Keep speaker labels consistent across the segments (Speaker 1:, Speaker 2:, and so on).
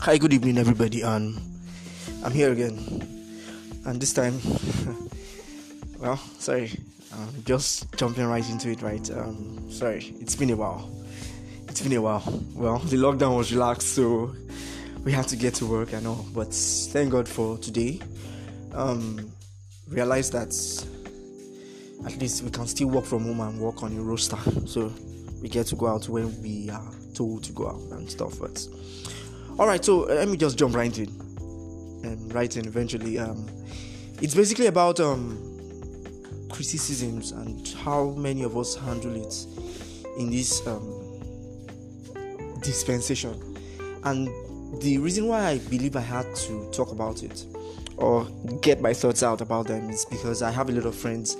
Speaker 1: Hi, good evening, everybody. And I'm here again, and this time, well, sorry, I'm just jumping right into it. Right, um, sorry, it's been a while. It's been a while. Well, the lockdown was relaxed, so we had to get to work and all. But thank God for today. Um, realize that at least we can still work from home and work on a roster, so we get to go out when we are told to go out and stuff. But all right, so uh, let me just jump right in and right in eventually. Um, it's basically about um criticisms and how many of us handle it in this um dispensation. And the reason why I believe I had to talk about it or get my thoughts out about them is because I have a lot of friends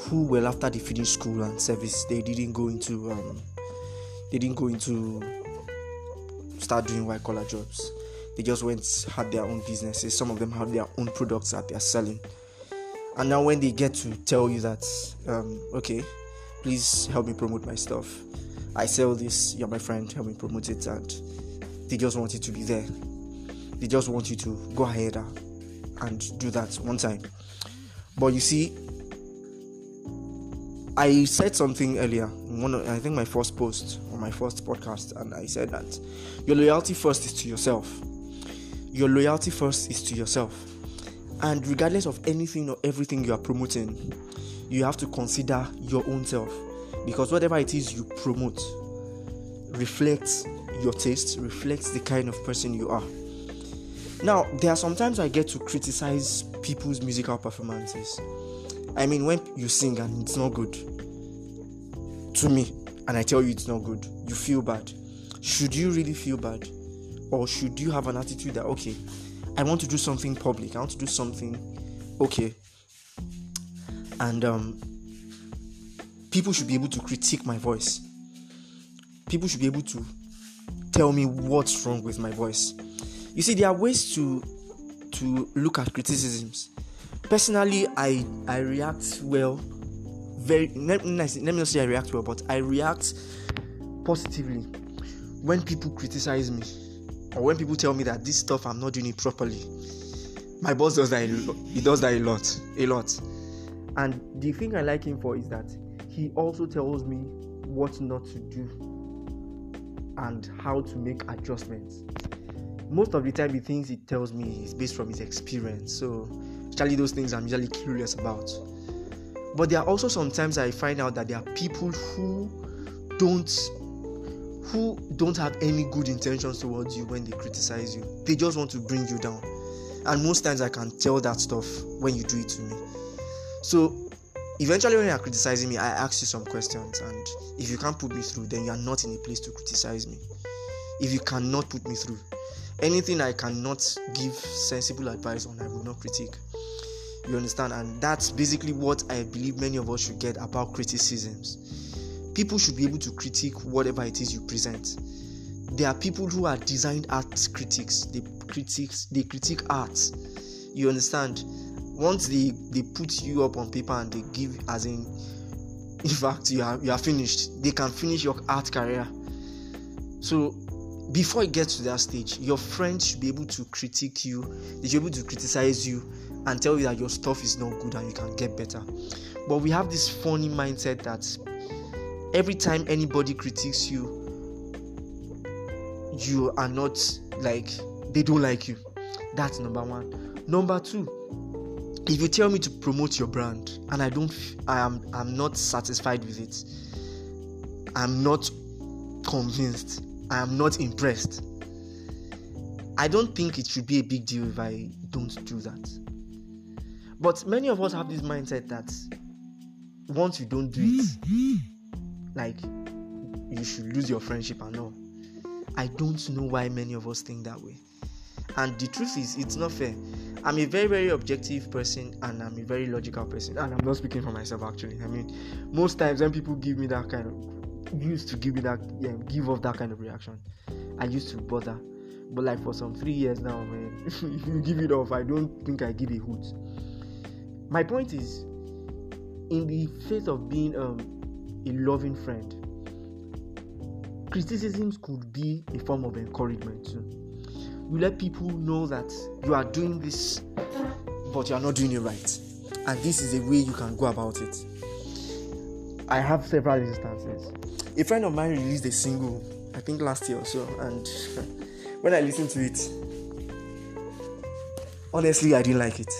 Speaker 1: who well after they finished school and service they didn't go into um they didn't go into start doing white collar jobs. They just went had their own businesses. Some of them have their own products that they are selling. And now when they get to tell you that, um, okay, please help me promote my stuff. I sell this, you're my friend, help me promote it, and they just want it to be there. They just want you to go ahead and do that one time. But you see, I said something earlier one I think my first post my first podcast and I said that your loyalty first is to yourself. Your loyalty first is to yourself. And regardless of anything or everything you are promoting, you have to consider your own self because whatever it is you promote reflects your taste, reflects the kind of person you are. Now, there are sometimes I get to criticize people's musical performances I mean, when you sing and it's not good to me, and I tell you it's not good, you feel bad. Should you really feel bad? Or should you have an attitude that, okay, I want to do something public, I want to do something okay, and um, people should be able to critique my voice. People should be able to tell me what's wrong with my voice. You see, there are ways to to look at criticisms personally i i react well very let, let me not say i react well but i react positively when people criticize me or when people tell me that this stuff i'm not doing it properly. My boss does that he does that a lot a lot. And the thing i like him for is that he also tells me what not to do and how to make adjustments. Most of the time the things he tells me is based from his experience. So Actually, those things I'm usually curious about. But there are also sometimes I find out that there are people who don't who don't have any good intentions towards you when they criticize you. They just want to bring you down. And most times I can tell that stuff when you do it to me. So eventually when you are criticizing me, I ask you some questions and if you can't put me through, then you are not in a place to criticize me. If you cannot put me through, anything I cannot give sensible advice on, I will not critique. You understand? And that's basically what I believe many of us should get about criticisms. People should be able to critique whatever it is you present. There are people who are designed art critics. They critiques they critique art. You understand? Once they they put you up on paper and they give as in in fact you are you are finished. They can finish your art career. So before it gets to that stage, your friends should be able to critique you, they should be able to criticize you and tell you that your stuff is not good and you can get better. But we have this funny mindset that every time anybody critiques you, you are not like they don't like you. That's number one. Number two, if you tell me to promote your brand and I don't, I am, I'm not satisfied with it. I'm not convinced I am not impressed. I don't think it should be a big deal if I don't do that. But many of us have this mindset that once you don't do it, like you should lose your friendship and all. I don't know why many of us think that way. And the truth is, it's not fair. I'm a very, very objective person and I'm a very logical person. And I'm not speaking for myself actually. I mean, most times when people give me that kind of used to give me that yeah, give off that kind of reaction. I used to bother. But like for some three years now, man, if you give it off, I don't think I give a hoot. My point is, in the face of being um, a loving friend, criticisms could be a form of encouragement too. you let people know that you are doing this, but you are not doing it right. And this is a way you can go about it. I have several instances. A friend of mine released a single, I think last year or so, and when I listened to it, honestly, I didn't like it.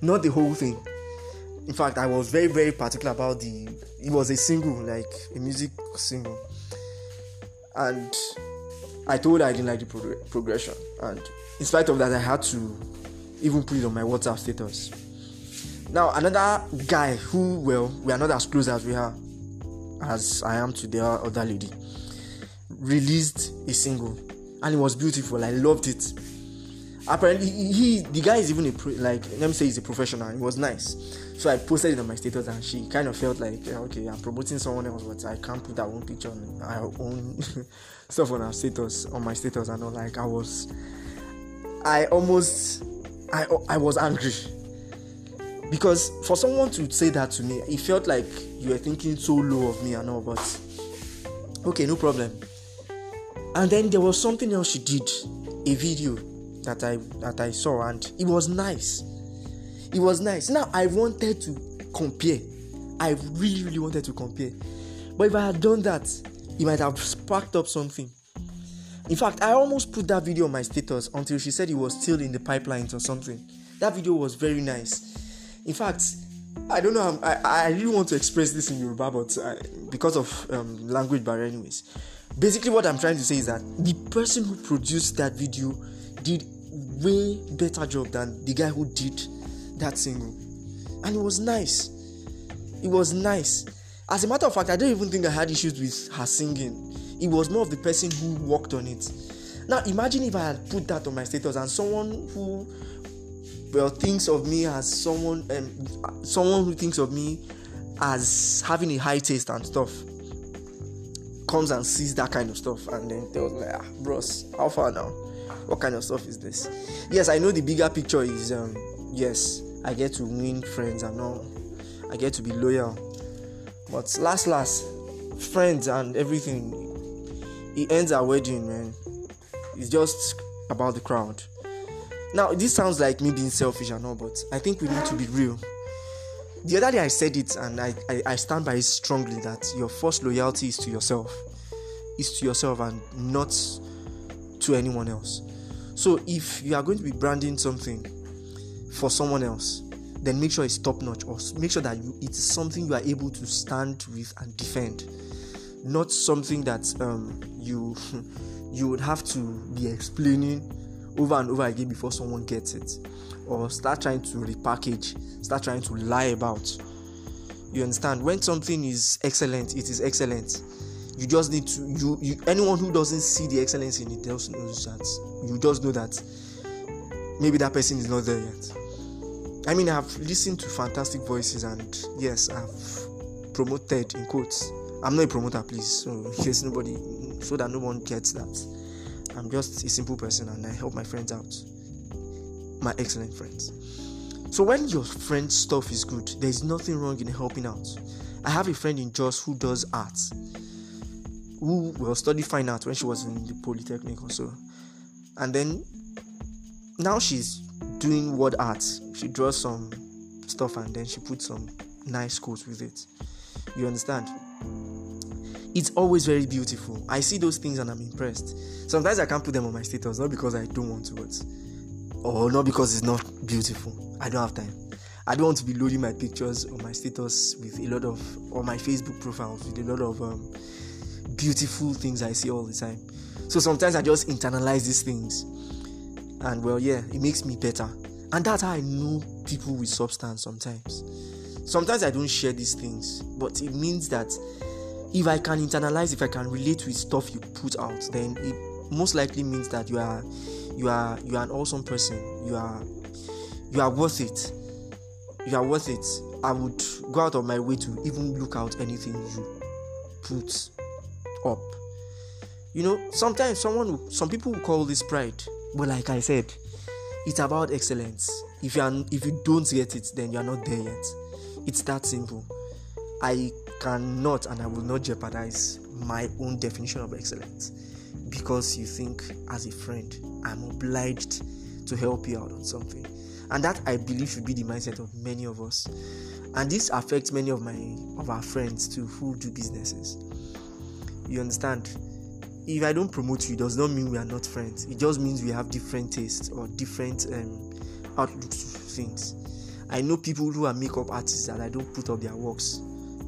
Speaker 1: Not the whole thing. In fact, I was very, very particular about the. It was a single, like a music single, and I told her I didn't like the prog- progression, and in spite of that, I had to even put it on my WhatsApp status. Now, another guy who, well, we are not as close as we are, as I am to the other lady, released a single, and it was beautiful. I loved it. Apparently, he, the guy is even a pro, like let me say he's a professional. It was nice, so I posted it on my status, and she kind of felt like okay, I'm promoting someone else, but I can't put our own picture on our own stuff on our status on my status. And all like I was, I almost, I I was angry because for someone to say that to me, it felt like you were thinking so low of me and all. But okay, no problem. And then there was something else she did, a video that I that I saw, and it was nice. It was nice. Now I wanted to compare. I really, really wanted to compare. But if I had done that, it might have sparked up something. In fact, I almost put that video on my status until she said it was still in the pipelines or something. That video was very nice. In fact, I don't know. I, I really want to express this in Yoruba, but I, because of um, language barrier, anyways. Basically, what I'm trying to say is that the person who produced that video did way better job than the guy who did that single, and it was nice. It was nice. As a matter of fact, I don't even think I had issues with her singing. It was more of the person who worked on it. Now, imagine if I had put that on my status and someone who well thinks of me as someone um, someone who thinks of me as having a high taste and stuff comes and sees that kind of stuff and then tells me ah bros how far now what kind of stuff is this? Yes i know the bigger picture is um yes i get to win friends and all. I get to be loyal. But last last friends and everything it ends our wedding man. It's just about the crowd. Now, this sounds like me being selfish and all, but I think we need to be real. The other day I said it, and I, I, I stand by it strongly that your first loyalty is to yourself, is to yourself and not to anyone else. So, if you are going to be branding something for someone else, then make sure it's top notch, or make sure that you, it's something you are able to stand with and defend, not something that um, you you would have to be explaining over and over again before someone gets it or start trying to repackage start trying to lie about. You understand? When something is excellent it is excellent you just need to you, you anyone who doesn't see the excellence in it just knows that you just know that maybe that person is not there yet i mean i've listened to fantastic voices and yes i've promoted in quotes i'm not a promoter please so case nobody so that no one gets that I'm just a simple person and I help my friends out. My excellent friends. So when your friend's stuff is good, there's nothing wrong in helping out. I have a friend in Jos who does art, who will study fine art when she was in the polytechnic or so, and then now she's doing word art. She draws some stuff and then she puts some nice quotes with it. You understand? it's always very beautiful. I see those things and I'm impressed. Sometimes I can't put them on my status, not because I don't want to, but or not because it's not beautiful. I don't have time. I don't want to be loading my pictures on my status with a lot of or my Facebook profiles with a lot of um, beautiful things I see all the time. So sometimes I just internalize these things, and well, yeah, it makes me better. And that's how I know people with substance sometimes. Sometimes I don't share these things, but it means that if I can internalize, if I can relate with stuff you put out, then it most likely means that you are you are you are an awesome person. You are you are worth it. You are worth it. I would go out of my way to even look out anything you put up. You know, sometimes someone some people call this pride, but like I said, it's about excellence. If you are if you don't get it, then you are not there yet. It's that simple. I cannot and I will not jeopardize my own definition of excellence because you think as a friend I'm obliged to help you out on something. And that I believe should be the mindset of many of us. And this affects many of my of our friends too who do businesses. You understand? If I don't promote you, it does not mean we are not friends. It just means we have different tastes or different um, outlooks to things. I know people who are makeup artists that I don't put up their works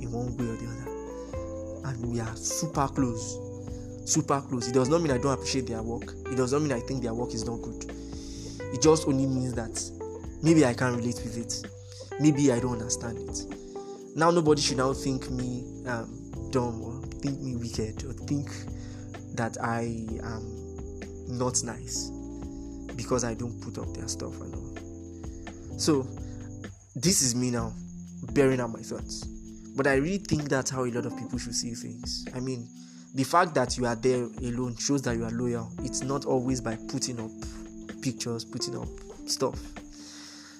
Speaker 1: in one way or the other. And we are super close. Super close. It does not mean I don't appreciate their work. It does not mean I think their work is not good. It just only means that maybe I can't relate with it. Maybe I don't understand it. Now nobody should now think me um, dumb think me wicked or think that I am not nice because I don't put up their stuff and all. So this is me now bearing out my thoughts. But I really think that's how a lot of people should see things. I mean, the fact that you are there alone shows that you are loyal. It's not always by putting up pictures, putting up stuff.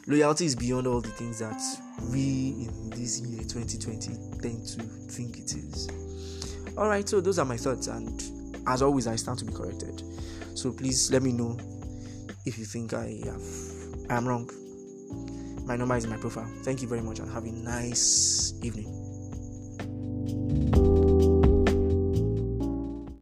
Speaker 1: Loyalty is beyond all the things that we in this year 2020 tend to think it is. Alright, so those are my thoughts, and as always, I stand to be corrected. So please let me know if you think I have I am wrong. My number is in my profile. Thank you very much and have a nice evening.